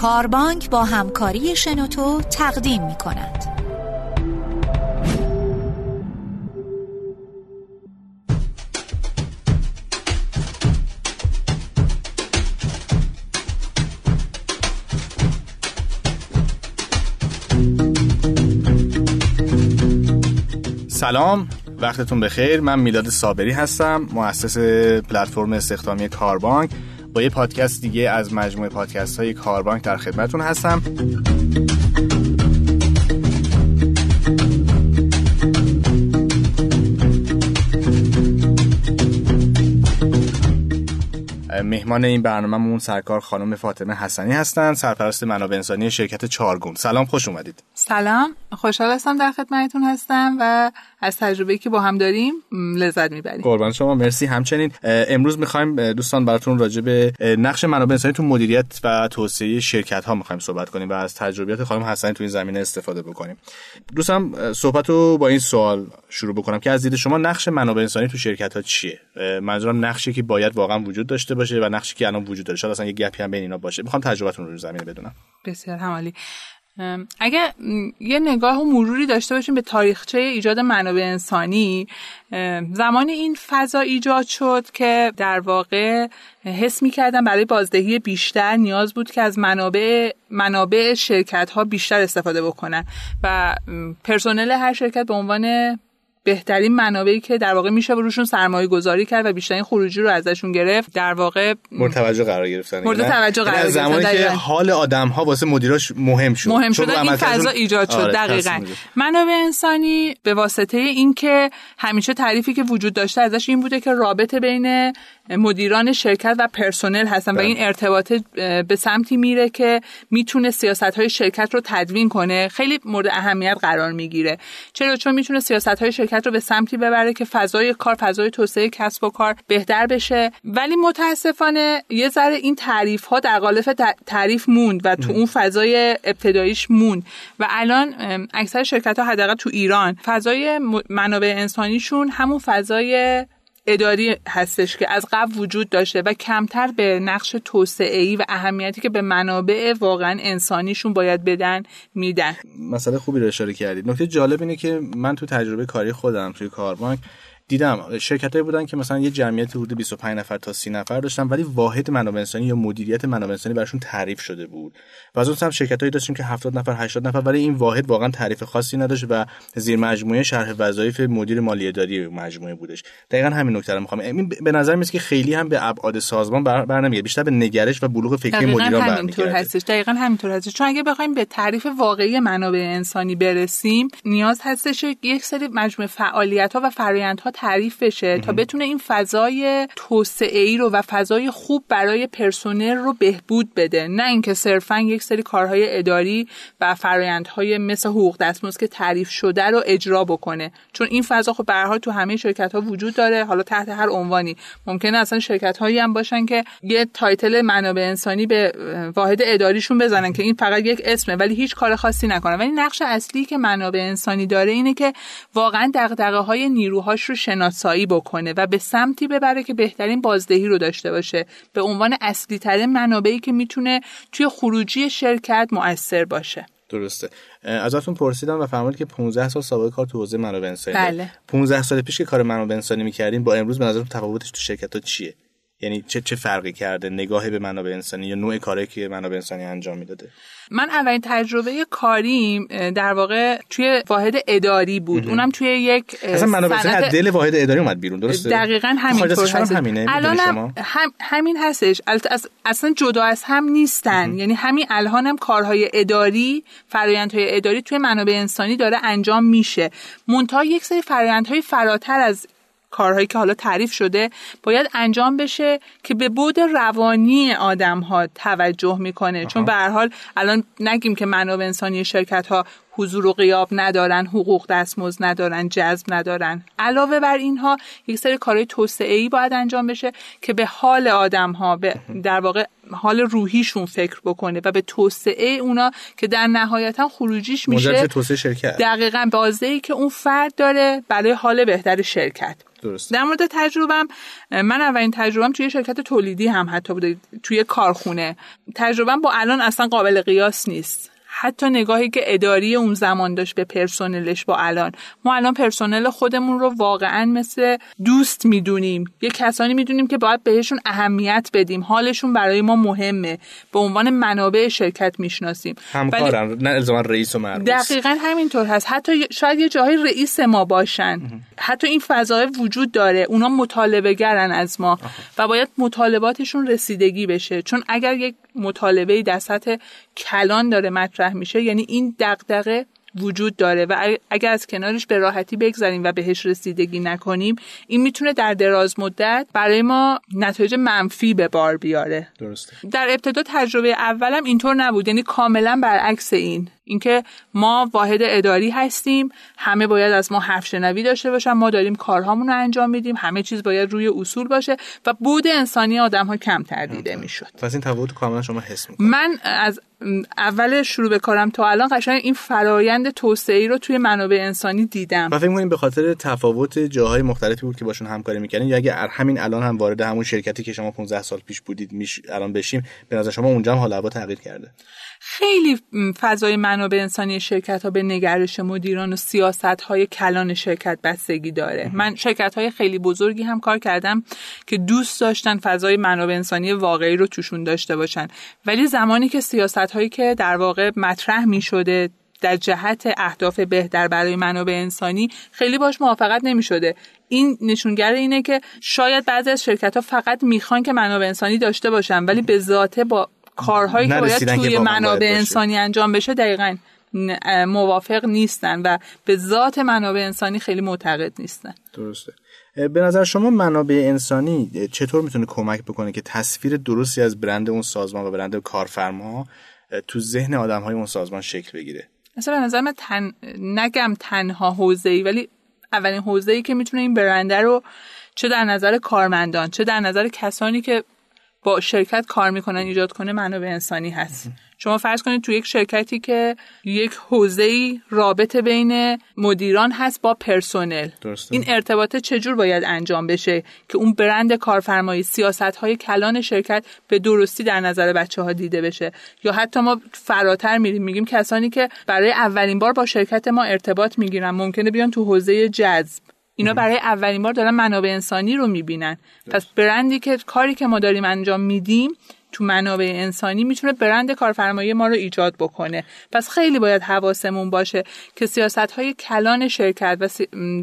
کاربانک با همکاری شنوتو تقدیم می کند. سلام وقتتون بخیر من میلاد صابری هستم مؤسس پلتفرم استخدامی کاربانک با یه پادکست دیگه از مجموعه پادکست های کاربانک در خدمتون هستم. مهمان این برنامهمون سرکار خانم فاطمه حسنی هستند سرپرست منابع انسانی شرکت چارگون سلام خوش اومدید. سلام خوشحال هستم در خدمتتون هستم و از تجربه که با هم داریم لذت می‌بریم. قربان شما مرسی. همچنین امروز می‌خوایم دوستان براتون راجع به نقش منابع انسانی تو مدیریت و توسعه شرکت ها می‌خوایم صحبت کنیم و از تجربیات خانم حسنی تو این زمینه استفاده بکنیم. دوستان صحبت رو با این سوال شروع بکنم که از دید شما نقش منابع انسانی تو شرکت ها چیه منظورم نقشی که باید واقعا وجود داشته باشه و نقشی که الان وجود داره. شاید اصلا یه گپی هم بین اینا باشه. می‌خوام تجربتون رو زمینه بدونم. بسیار همالی اگه یه نگاه و مروری داشته باشیم به تاریخچه ایجاد منابع انسانی زمانی این فضا ایجاد شد که در واقع حس می کردن برای بازدهی بیشتر نیاز بود که از منابع منابع شرکت ها بیشتر استفاده بکنن. و پرسنل هر شرکت به عنوان بهترین منابعی که در واقع میشه روشون سرمایه گذاری کرد و بیشترین خروجی رو ازشون گرفت در واقع مورد توجه قرار گرفتن مورد توجه یعنی قرار زمانی که حال آدم ها واسه مدیراش مهم شد مهم شد این فضا ایجاد شد آره، دقیقاً. منابع انسانی به واسطه اینکه همیشه تعریفی که وجود داشته ازش این بوده که رابطه بین مدیران شرکت و پرسنل هستن و این ارتباط به سمتی میره که می‌تونه سیاست های شرکت رو تدوین کنه. خیلی مورد اهمیت قرار می‌گیره. چرا؟ چون می‌تونه سیاست های شرکت رو به سمتی ببره که فضای کار فضای توسعه کسب و کار بهتر بشه. ولی متاسفانه یه ذره این تعریف ها در قالب تعریف موند و تو اون فضای ابتداییش موند. و الان اکثر شرکت ها حداقل تو ایران فضای منابع انسانیشون همون فضای اداری هستش که از قبل وجود داشته و کمتر به نقش توسعه ای و اهمیتی که به منابع واقعا انسانیشون باید بدن میدن. مسئله خوبی رو اشاره کردید. نکته جالب اینه که من تو تجربه کاری خودم توی کاربانک دیدم. شرکتایی بودن که مثلا یه جمعیت حدود 25 نفر تا 30 نفر داشتن ولی واحد منابع انسانی یا مدیریت منابع انسانی براشون تعریف شده بود. و از اون هم شرکتایی داشتیم که 70 نفر 80 نفر ولی این واحد واقعا تعریف خاصی نداشت و زیر مجموعه شرح وظایف مدیر مالی اداری مجموعه بودش. دقیقا همین نکته رو می‌خوام. این به نظر میاد که خیلی هم به ابعاد سازمان بر, بر بیشتر به نگرش و بلوغ فکری مدیران برمیگرده. هستش. دقیقاً همینطور هستش. چون اگه بخوایم به تعریف واقعی منابع انسانی برسیم نیاز هستش یک سری مجموعه فعالیت ها و فرآیندها تعریف بشه تا بتونه این فضای توسعه ای رو و فضای خوب برای پرسنل رو بهبود بده. نه اینکه صرفا یک سری کارهای اداری و فرآیندهای مثل حقوق دستمزد که تعریف شده رو اجرا بکنه. چون این فضا خب به تو همه شرکت ها وجود داره حالا تحت هر عنوانی. ممکنه اصلا شرکت هایی هم باشن که یه تایتل منابع انسانی به واحد اداریشون بزنن که این فقط یک اسمه ولی هیچ کار خاصی نکنه ولی نقش اصلی که منابع انسانی داره اینه که واقعا دغدغه های نیروهاش رو شناسایی بکنه و به سمتی ببره که بهترین بازدهی رو داشته باشه. به عنوان اصلی ترین منابعی که می‌تونه توی خروجی شرکت مؤثر باشه. درسته. ازتون پرسیدم و فهمیدم که 15 سال سابقه کار تو حوزه منابع انسانی. بله. 15 سال پیش که کار منابع انسانی می‌کردین با امروز به نظرتون تفاوتش تو شرکت ها چیه؟ یعنی چه چه فرقی کرده نگاه به منابع انسانی یا نوع کاری که منابع انسانی انجام می‌داده؟ من اولین تجربه کاریم در واقع توی واحد اداری بود. اونم توی یک اصلا منابع انسانی از دل واحد اداری اومد بیرون درسته؟ دقیقاً همینطور هست همینه الان هم, همین هستش. اصلا جدا از هم نیستن. یعنی همین الان هم کارهای اداری فرآیندهای اداری توی منابع انسانی داره انجام میشه. منتها یک سری فرآیندهای فراتر از کارهایی که حالا تعریف شده باید انجام بشه که به بود روانی آدم ها توجه می‌کنه. چون به هر حال الان نگیم که منابع انسانی شرکت ها حضور و قیاب ندارن حقوق دستمزد ندارن جذب ندارن. علاوه بر اینها یک سری کارهای توسعه ای باید انجام بشه که به حال آدم ها به در واقع حال روحیشون فکر بکنه و به توسعه اونا که در نهایتا خروجیش میشه توسعه شرکت. دقیقا بازه ای که اون فرد داره برای حال بهتر شرکت. درست. در مورد تجربم من اولین تجربم توی شرکت تولیدی هم حتی بوده توی کارخونه. تجربم با الان اصلا قابل قیاس نیست. حتی نگاهی که اداری اون زمان داشت به پرسنلش با الان. ما الان پرسنل خودمون رو واقعا مثل دوست می‌دونیم. یه کسانی می‌دونیم که باید بهشون اهمیت بدیم. حالشون برای ما مهمه. به عنوان منابع شرکت می‌شناسیم. همکارن نه الزاما رئیس و مرموز دقیقا همینطور هست. حتی شاید یه جاهای رئیس ما باشن. حتی این فضای وجود داره. اونا مطالبه گرن از ما. و باید مطالباتشون رسیدگی بشه. چون اگر یک مطالبه در سطح کلان داره مطرح میشه یعنی این دغدغه وجود داره و اگر از کنارش به راحتی بگذاریم و بهش رسیدگی نکنیم این می‌تونه در دراز مدت برای ما نتایج منفی به بار بیاره. درسته. در ابتدا تجربه اولم اینطور نبود یعنی کاملا برعکس این. اینکه ما واحد اداری هستیم همه باید از ما حرف شنوی داشته باشن ما داریم کارهامون رو انجام میدیم همه چیز باید روی اصول باشه و بود انسانی آدم ها کم تردیده می‌شد. پس این تفاوت کاملا شما حس می‌کنید. من از اول شروع به کارم تا الان قشنگ این فرایند توسعه رو توی منابع انسانی دیدم. و فکر می‌کنید به خاطر تفاوت جاهای مختلفی بود که باشون همکاری می‌کنین یا اگه همین الان هم وارد همون شرکتی که شما 15 سال پیش بودید میش الان بشیم به نظر شما اونجا هم حال هوا تغییر کرده؟ خیلی فضای منابع انسانی شرکت ها به نگرش مدیران و سیاست های کلان شرکت بستگی داره. من شرکت های خیلی بزرگی هم کار کردم که دوست داشتن فضای منابع انسانی واقعی رو توشون داشته باشن. ولی زمانی که سیاست هایی که در واقع مطرح می شده در جهت اهداف بهتر برای منابع انسانی خیلی باش موافقت نمی شده این نشونگر اینه که شاید بعضی از شرکت ها فقط می‌خوان که منابع انسانی داشته باشن ولی به ذاته با کارهایی که باید توی منابع انسانی انجام بشه دقیقا موافق نیستن و به ذات منابع انسانی خیلی معتقد نیستن. درسته. به نظر شما منابع انسانی چطور می‌تونه کمک بکنه که تصویر درستی از برند اون سازمان و برند کارفرما تو ذهن آدم های اون سازمان شکل بگیره. مثلا به نظر من تن... نگم تنها حوزه ای ولی اولین حوزه ای که می‌تونه این برنده رو چه در نظر کارمندان چه در نظر کسانی که با شرکت کار می‌کنن ایجاد کنه منابع انسانی هست. شما فرض کنید تو یک شرکتی که یک حوزه رابطه بین مدیران هست با پرسنل. درسته. این ارتباطه چجور باید انجام بشه که اون برند کارفرمایی سیاست های کلان شرکت به درستی در نظر بچه ها دیده بشه؟ یا حتی ما فراتر میریم میگیم کسانی که برای اولین بار با شرکت ما ارتباط می‌گیرن ممکنه بیان تو حوزه جذب. اینا برای اولین بار دارن منابع انسانی رو می‌بینن. پس برندی که کاری که ما داریم انجام میدیم تو منابع انسانی می‌تونه برند کارفرمایی ما رو ایجاد بکنه. پس خیلی باید حواسمون باشه که سیاست های کلان شرکت و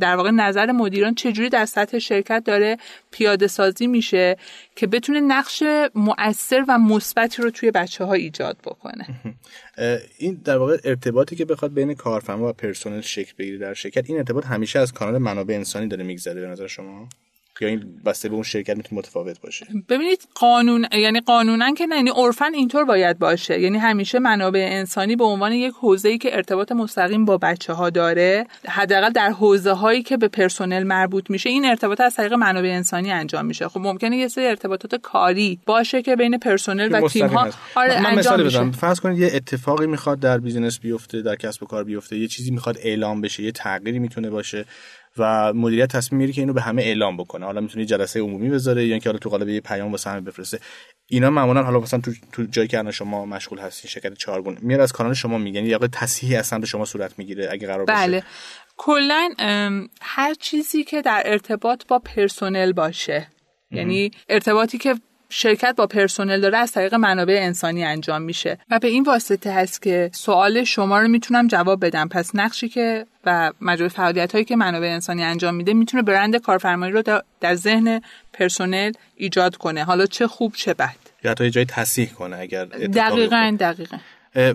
در واقع نظر مدیران چجوری در سطح شرکت داره پیاده سازی میشه که بتونه نقش مؤثر و مثبتی رو توی بچه ها ایجاد بکنه. این در واقع ارتباطی که بخواد بین کارفرما و پرسنل شکل بگیره در شرکت این ارتباط همیشه از کانال منابع انسانی داره میگذره به نظر شما؟ یا این بسته به اون شرکت می‌تونه متفاوت باشه. ببینید قانون یعنی قانونا که نه یعنی عرفا اینطور باید باشه. یعنی همیشه منابع انسانی به عنوان یک حوزه‌ای که ارتباط مستقیم با بچه ها داره حداقل در حوزه هایی که به پرسنل مربوط میشه این ارتباط از طریق منابع انسانی انجام میشه. خب ممکنه یه سری ارتباطات کاری باشه که بین پرسنل و تیم ها آره من مثال بزنم. فرض کنید یه اتفاقی می‌خواد در بیزینس بیفته در کسب و کار بیفته یه چیزی می‌خواد اعلام بشه یه تغییری می‌تونه باشه. و مدیریت تصمیم می‌گیره که اینو به همه اعلام بکنه. حالا می‌تونه جلسه عمومی بذاره یا اینکه حالا تو قالب یه پیام واسه همه بفرسته. اینا معمولا حالا مثلا تو, تو جایی که الان شما مشغول هستین شرکت چهارگون میاد از کانال شما میگن یا تصحیح اصلا به شما صورت می‌گیره اگه قرار باشه. بله. کلا هر چیزی که در ارتباط با پرسنل باشه. یعنی ارتباطی که شرکت با پرسنل داره از طریق منابع انسانی انجام میشه. و به این واسطه هست که سوال شما رو می‌تونم جواب بدم. پس نقشی که و مجموعه فعالیت هایی که منابع انسانی انجام میده می‌تونه برند کارفرمایی رو در ذهن پرسنل ایجاد کنه. حالا چه خوب چه بد. یا حتی جای تصحیح کنه اگر دقیقا دقیقا.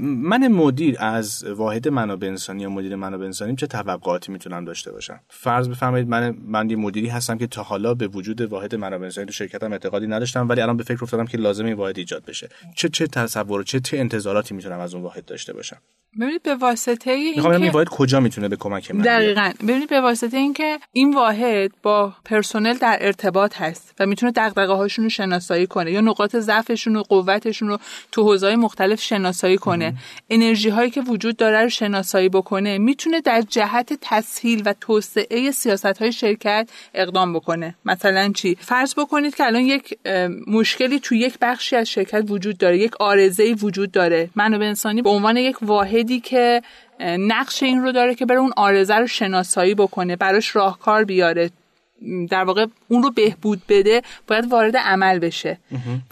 من مدیر از واحد منابع انسانی یا مدیر منابع انسانی چه توقعاتی می‌تونم داشته باشم؟ فرض بفرمایید من من یه مدیری هستم که تا حالا به وجود واحد منابع انسانی تو شرکتم اعتقادی نداشتم ولی الان به فکر افتادم که لازم این واحد ایجاد بشه. چه چه تصور چه چه انتظاراتی می‌تونم از اون واحد داشته باشم؟ ببینید به واسطه این می‌خوام این واحد کجا می‌تونه به کمک من دقیقاً. ببینید به واسطه اینکه این واحد با پرسنل در ارتباط هست و می‌تونه دغدغه هاشون رو شناسایی کنه یا نقاط ضعفشون و قوتشون رو تو حوزه‌های مختلف شناسایی کنه. انرژی هایی که وجود داره رو شناسایی بکنه. می‌تونه در جهت تسهیل و توسعه سیاست های شرکت اقدام بکنه. مثلا چی؟ فرض بکنید که الان یک مشکلی تو یک بخشی از شرکت وجود داره یک آرزه وجود داره. منابع انسانی به عنوان یک واحدی که نقش این رو داره که بره اون آرزه رو شناسایی بکنه براش راهکار بیاره. در واقع اون رو بهبود بده باید وارد عمل بشه.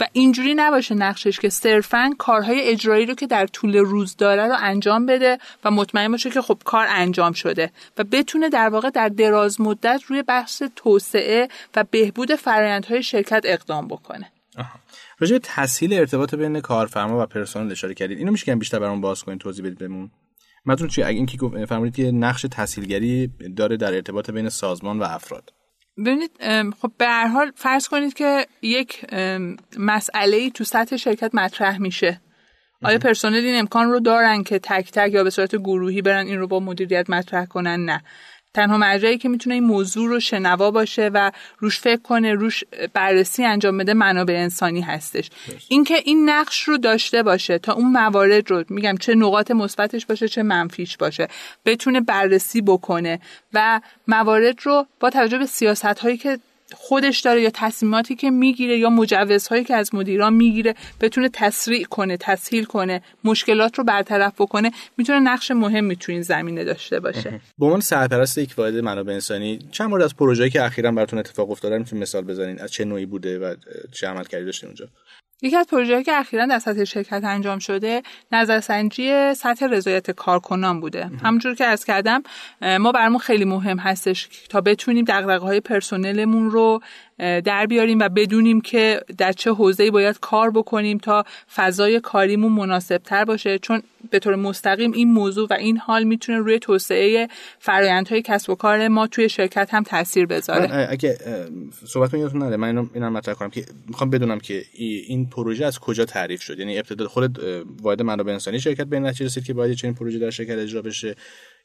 و اینجوری نباشه نقشش که صرفا کارهای اجرایی رو که در طول روز داره رو انجام بده و مطمئن باشه که خب کار انجام شده و بتونه در واقع در دراز مدت روی بخش توسعه و بهبود فرآیندهای شرکت اقدام بکنه. راجع تسهیل ارتباط بین کارفرما و پرسنل اشاره کردید. اینو میشه بیشتر برام باز کنید توضیح بدید بهمون. متون چی؟ اگه اینکه فرمودید که نقش تسهیلگری داره در ارتباط بین سازمان و افراد. ببینید خب به هر حال فرض کنید که یک مسئله تو سطح شرکت مطرح میشه. آیا پرسنل این امکان رو دارن که تک تک یا به صورت گروهی برن این رو با مدیریت مطرح کنن؟ نه. تنها مرجعی که می‌تونه این موضوع رو شنوا باشه و روش فکر کنه روش بررسی انجام بده منابع انسانی هستش. اینکه این نقش رو داشته باشه تا اون موارد رو میگم چه نقاط مثبتش باشه چه منفیش باشه بتونه بررسی بکنه و موارد رو با توجه به سیاست هایی که خودش داره یا تصمیماتی که می‌گیره یا مجوزهایی که از مدیران می‌گیره بتونه تسریع کنه تسهیل کنه مشکلات رو برطرف بکنه می‌تونه نقش مهمی تو این زمینه داشته باشه. به عنوان سرپرست یک واحد منابع انسانی چند مورد از پروژه‌ای که اخیرا براتون اتفاق افتاده می‌تونید مثال بزنین؟ از چه نوعی بوده و چه عملکردی داشته اونجا؟ یکی از پروژه‌ای که اخیرا در سطح شرکت انجام شده نظرسنجی سطح رضایت کارکنان بوده. همونجور که از کردم ما برامون خیلی مهم هستش تا بتونیم دغدغه‌های پرسنلمون رو در بیاریم و بدونیم که در چه حوزه‌ای باید کار بکنیم تا فضای کاریمون مناسب تر باشه. چون به طور مستقیم این موضوع و این حال می‌تونه روی توسعه فرآیندهای کسب و کار ما توی شرکت هم تاثیر بذاره. اگه صحبت یادتون نره من اینم مطرح کنم که می‌خوام بدونم که این پروژه از کجا تعریف شد؟ یعنی ابتدا خود واحد منابع انسانی شرکت به نتیجه رسید که باید چنین پروژه در شرکت اجرا بشه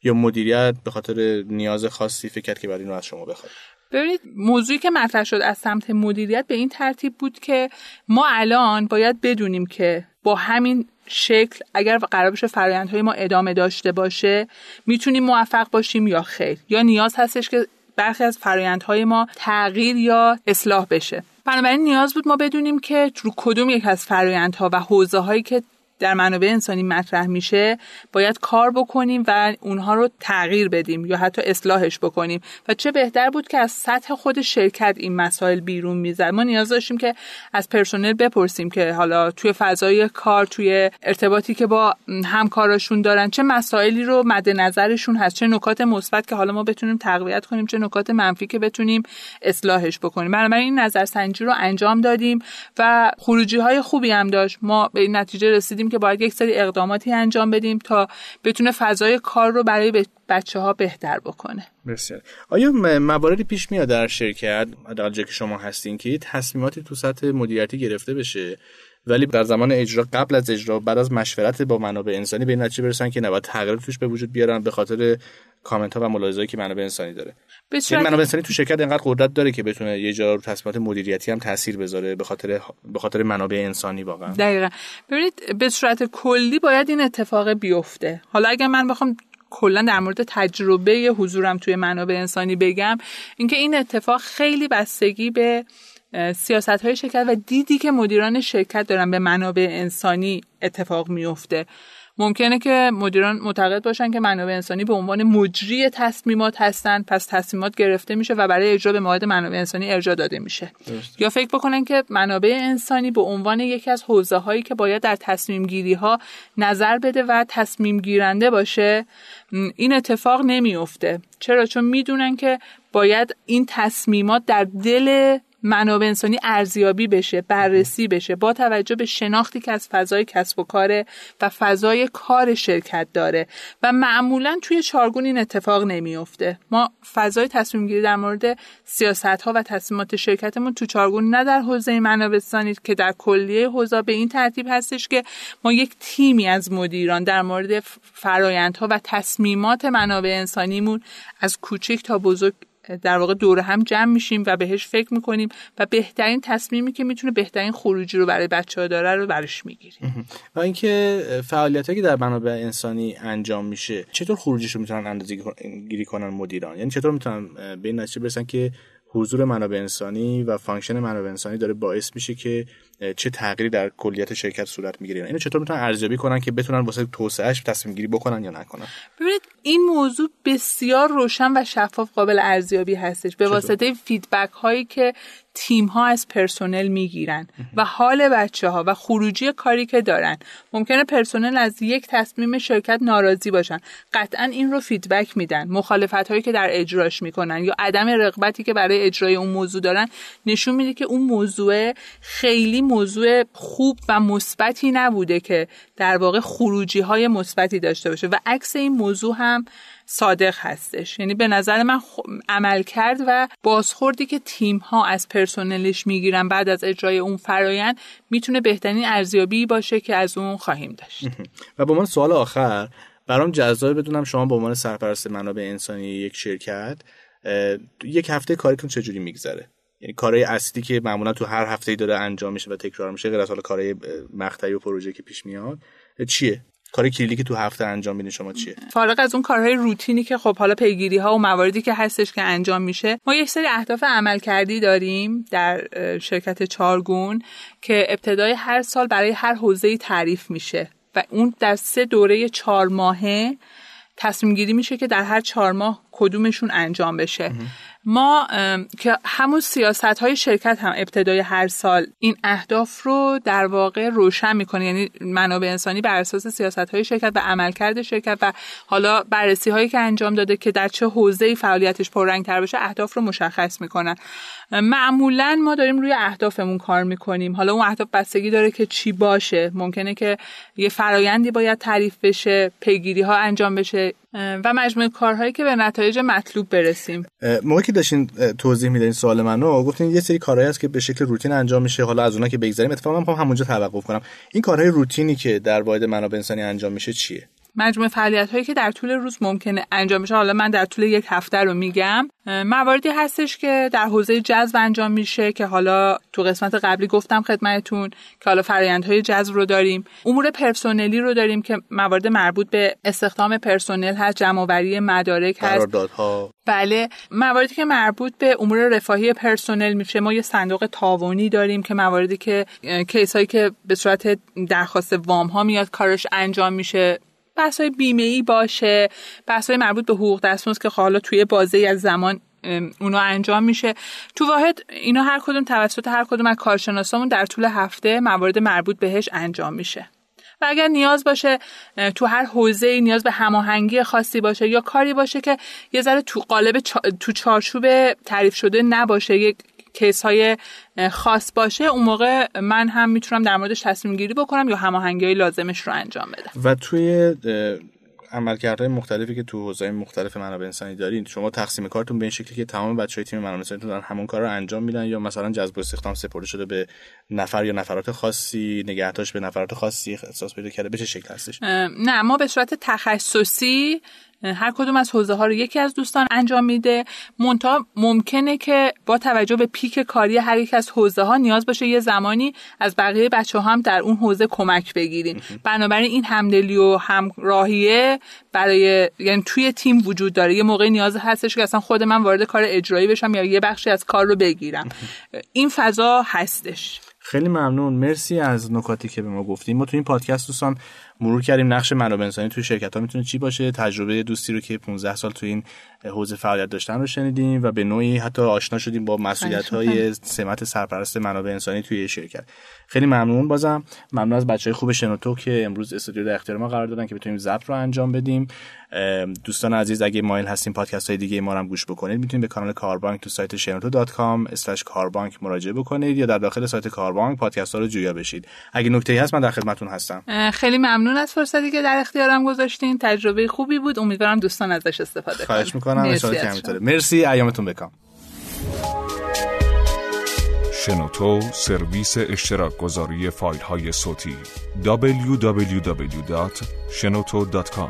یا مدیریت به خاطر نیاز خاصی فکر کرد که بعد اینو از شما بخواد؟ ببینید موضوعی که مطرح شد از سمت مدیریت به این ترتیب بود که ما الان باید بدونیم که با همین شکل اگر قرار بشه فرآیندهای ما ادامه داشته باشه می‌تونیم موفق باشیم یا خیر؟ یا نیاز هستش که برخی از فرایندهای ما تغییر یا اصلاح بشه؟ بنابراین نیاز بود ما بدونیم که رو کدوم یک از فرایندها و حوزه هایی که در منابع انسانی مطرح میشه باید کار بکنیم و اونها رو تغییر بدیم یا حتی اصلاحش بکنیم. و چه بهتر بود که از سطح خود شرکت این مسائل بیرون می‌زد. ما نیاز داشتیم که از پرسنل بپرسیم که حالا توی فضای کار توی ارتباطی که با همکاراشون دارن چه مسائلی رو مد نظرشون هست چه نکات مثبت که حالا ما بتونیم تقویت کنیم چه نکات منفی که بتونیم اصلاحش بکنیم. بنابراین این نظرسنجی رو انجام دادیم و خروجی های خوبی هم داشت. ما به این نتیجه رسیدیم که باید یک سری اقداماتی انجام بدیم تا بتونه فضای کار رو برای بچه ها بهتر بکنه. بسیار. آیا مواردی پیش میاد در شرکت؟ در که شما هستین که تصمیماتی تو سطح مدیریتی گرفته بشه ولی در زمان اجرا قبل از اجرا بعد از مشورت با منابع انسانی به نتیجه برسن که نباید تغییر توش به وجود بیارن به خاطر کامنت ها و ملاحظه‌ای که منابع انسانی داره. یعنی منابع انسانی تو شرکت اینقدر قدرت داره که بتونه یه جا رو تصمیمات مدیریتی هم تاثیر بذاره به خاطر به خاطر منابع انسانی واقعا. دقیقا. ببینید به صورت کلی باید این اتفاق بیفته. حالا اگر من بخوام کلا در مورد تجربه حضورم توی منابع انسانی بگم اینکه این اتفاق خیلی بستگی به سیاست های شرکت و دیدی که مدیران شرکت دارن به منابع انسانی اتفاق میفته. ممکنه که مدیران معتقد باشن که منابع انسانی به عنوان مجری تصمیمات هستن پس تصمیمات گرفته میشه و برای اجرا به مواد منابع انسانی ارجاع داده میشه. یا فکر بکنن که منابع انسانی به عنوان یکی از حوزه هایی که باید در تصمیم گیری ها نظر بده و تصمیم گیرنده باشه این اتفاق نمیفته چرا؟ چون می‌دونن که باید این تصمیمات در دل منابع انسانی ارزیابی بشه بررسی بشه با توجه به شناختی که از فضای کسب و کار و فضای کار شرکت داره و معمولا توی چارگون این اتفاق نمیفته ما فضای تصمیم گیری در مورد سیاست ها و تصمیمات شرکتمون تو چارگون نه در حوزه منابع انسانی که در کلیه حوزه به این ترتیب هستش که ما یک تیمی از مدیران در مورد فرایندها و تصمیمات منابع انسانیمون از کوچک تا بزرگ در واقع دور هم جمع میشیم و بهش فکر می‌کنیم و بهترین تصمیمی که می‌تونه بهترین خروجی رو برای بچه ها داره رو براش می‌گیریم. و اینکه فعالیت که در منابع انسانی انجام میشه چطور خروجیش رو می‌تونن اندازه گیری کنن مدیران؟ یعنی چطور می‌تونن به این نتیجه برسن که حضور منابع انسانی و function منابع انسانی داره باعث میشه که چه تغییری در کلیت شرکت صورت می‌گیره. اینو چطور می‌تونن ارزیابی کنن که بتونن واسه توسعهش تصمیم گیری بکنن یا نکنن؟ ببینید این موضوع بسیار روشن و شفاف قابل ارزیابی هستش. به واسطه feedback هایی که تیم ها از پرسنل می‌گیرن و حال بچه ها و خروجی کاری که دارن. ممکنه پرسنل از یک تصمیم شرکت ناراضی باشن. قطعا این رو feedback میدن. مخالفت هایی که در اجراش می‌کنن یا عدم رغبتی که برای اجرای اون موضوع دارن نشون میده که اون موضوع خیلی موضوع خوب و مثبتی نبوده که در واقع خروجی های مثبتی داشته باشه. و عکس این موضوع هم صادق هستش. یعنی به نظر من عمل کرد و بازخوردی که تیم ها از پرسنلش می‌گیرن بعد از اجرای اون فرایند می‌تونه بهترین ارزیابی باشه که از اون خواهیم داشت. و با من سوال آخر برام جذاب بدونم شما به عنوان سرپرست منابع انسانی یک شرکت یک هفته کارتون چجوری میگذره؟ یعنی کارهای اصلی که معمولا تو هر هفته داره انجام میشه و تکرار میشه غیر از حالا کارهای مقطعی و پروژه که پیش میاد چیه؟ کار کلیدی که تو هفته انجام میدین شما چیه؟ فارغ از اون کارهای روتینی که خب حالا پیگیری ها و مواردی که هستش که انجام میشه ما یک سری اهداف عمل کردی داریم در شرکت چارگون که ابتدای هر سال برای هر حوزه تعریف میشه و اون در سه دوره چهار ماهه تصمیم گیری میشه که در هر چهار ماه کدومشون انجام بشه. ما که همون سیاست های شرکت هم ابتدای هر سال این اهداف رو در واقع روشن می‌کنه. یعنی منابع انسانی بر اساس سیاست های شرکت و عملکرد شرکت و حالا بررسی هایی که انجام داده که در چه حوزه فعالیتش پررنگ تر باشه اهداف رو مشخص می‌کنن. معمولا ما داریم روی اهدافمون کار می‌کنیم. حالا اون اهداف بستگی داره که چی باشه. ممکنه که یه فرایندی باید تعریف بشه پیگیری ها انجام بشه و مجموعه کارهایی که به نتایج مطلوب برسیم. موقعی که داشتین توضیح میدین سوال منو گفتین یه سری کارهایی هست که به شکل روتین انجام میشه حالا از اونها که بگذریم. اتفاقا من همونجا توقف کنم. این کارهای روتینی که در واحد منابع انسانی انجام میشه چیه؟ مجموعه فعالیت هایی که در طول روز ممکنه انجام بشه. حالا من در طول یک هفته رو میگم. مواردی هستش که در حوزه جذب انجام میشه که حالا تو قسمت قبلی گفتم خدمتتون که حالا فرآیندهای جذب رو داریم. امور پرسونلی رو داریم که موارد مربوط به استخدام پرسنل هست جمعآوری مدارک هست. بله. مواردی که مربوط به امور رفاهی پرسنل میشه. ما یه صندوق تاوانی داریم که مواردی که کیس هایی که به صورت درخواست وام ها میاد کارش انجام میشه. بحث های بیمه ای باشه بحث های مربوط به حقوق دستمزد که حالا توی بازه از زمان اونو انجام میشه. تو واحد اینا هر کدوم توسط هر کدوم از کارشناسامون در طول هفته موارد مربوط بهش انجام میشه. و اگر نیاز باشه تو هر حوزه نیاز به هماهنگی خاصی باشه یا کاری باشه که یه ذره تو قالب تو چارچوب تعریف شده نباشه یک کیس های خاص باشه اون موقع من هم می‌تونم در موردش تصمیم گیری بکنم یا هماهنگی های لازمش رو انجام بدم. و توی عملکردهای مختلفی که تو حوزه‌های مختلف منابع انسانی دارین شما تقسیم کارتون به این شکلی که تمام بچهای تیم منابع انسانی دارن همون کار رو انجام میدن یا مثلا جذب استخدام سپرده شده به نفر یا نفرات خاصی نگهداشت به نفرات خاصی اختصاص پیدا کرده؟ به چه شکل هستش؟ نه ما به صورت تخصصی هر کدوم از حوزه ها رو یکی از دوستان انجام میده. مونتا ممکنه که با توجه به پیک کاری هر یک از حوزه ها نیاز باشه یه زمانی از بقیه بچه ها هم در اون حوزه کمک بگیریم. بنابراین این همدلی و همراهیه برای یعنی توی تیم وجود داره. یه موقع نیاز هستش که اصلا خود من وارد کار اجرایی بشم یا یه بخشی از کار رو بگیرم. این فضا هستش. خیلی ممنون. مرسی از نکاتی که به ما گفتیم ما تو این پادکست دوستان مرور کردیم نقش منابع انسانی توی شرکت ها می‌تونه چی باشه؟ تجربه دوستی رو که 15 سال تو این حوزه فعالیت داشتن رو شنیدیم و به نوعی حتی آشنا شدیم با مسئولیت های سمت سرپرست منابع انسانی توی شرکت. خیلی ممنون بازم. ممنون از بچه خوب شنوتو که امروز استودیو در اختیار ما قرار دادن که بتونیم ضبط رو انجام بدیم. دوستان عزیز اگه مایل هستیم پادکست های دیگه ما رو هم گوش بکنید می‌تونید به کانال کاربانک تو سایت shenoto.com کاربانک مراجعه بکنید یا در داخل سایت کاربانک پادکست ها رو جویا بشید. اگه نکته هست من در خدمتتون هستم. خیلی ممنون. از فرصتی که در اختیارم گذاشتین. تجربه خوبی بود. امیدوارم دوستان ازش استفاده کنن. خواهش می‌کنم. مرسی, مرسی. ایامتون بکام. شنوتو سرویس اشتراک گذاری فایل های صوتی www.shenoto.com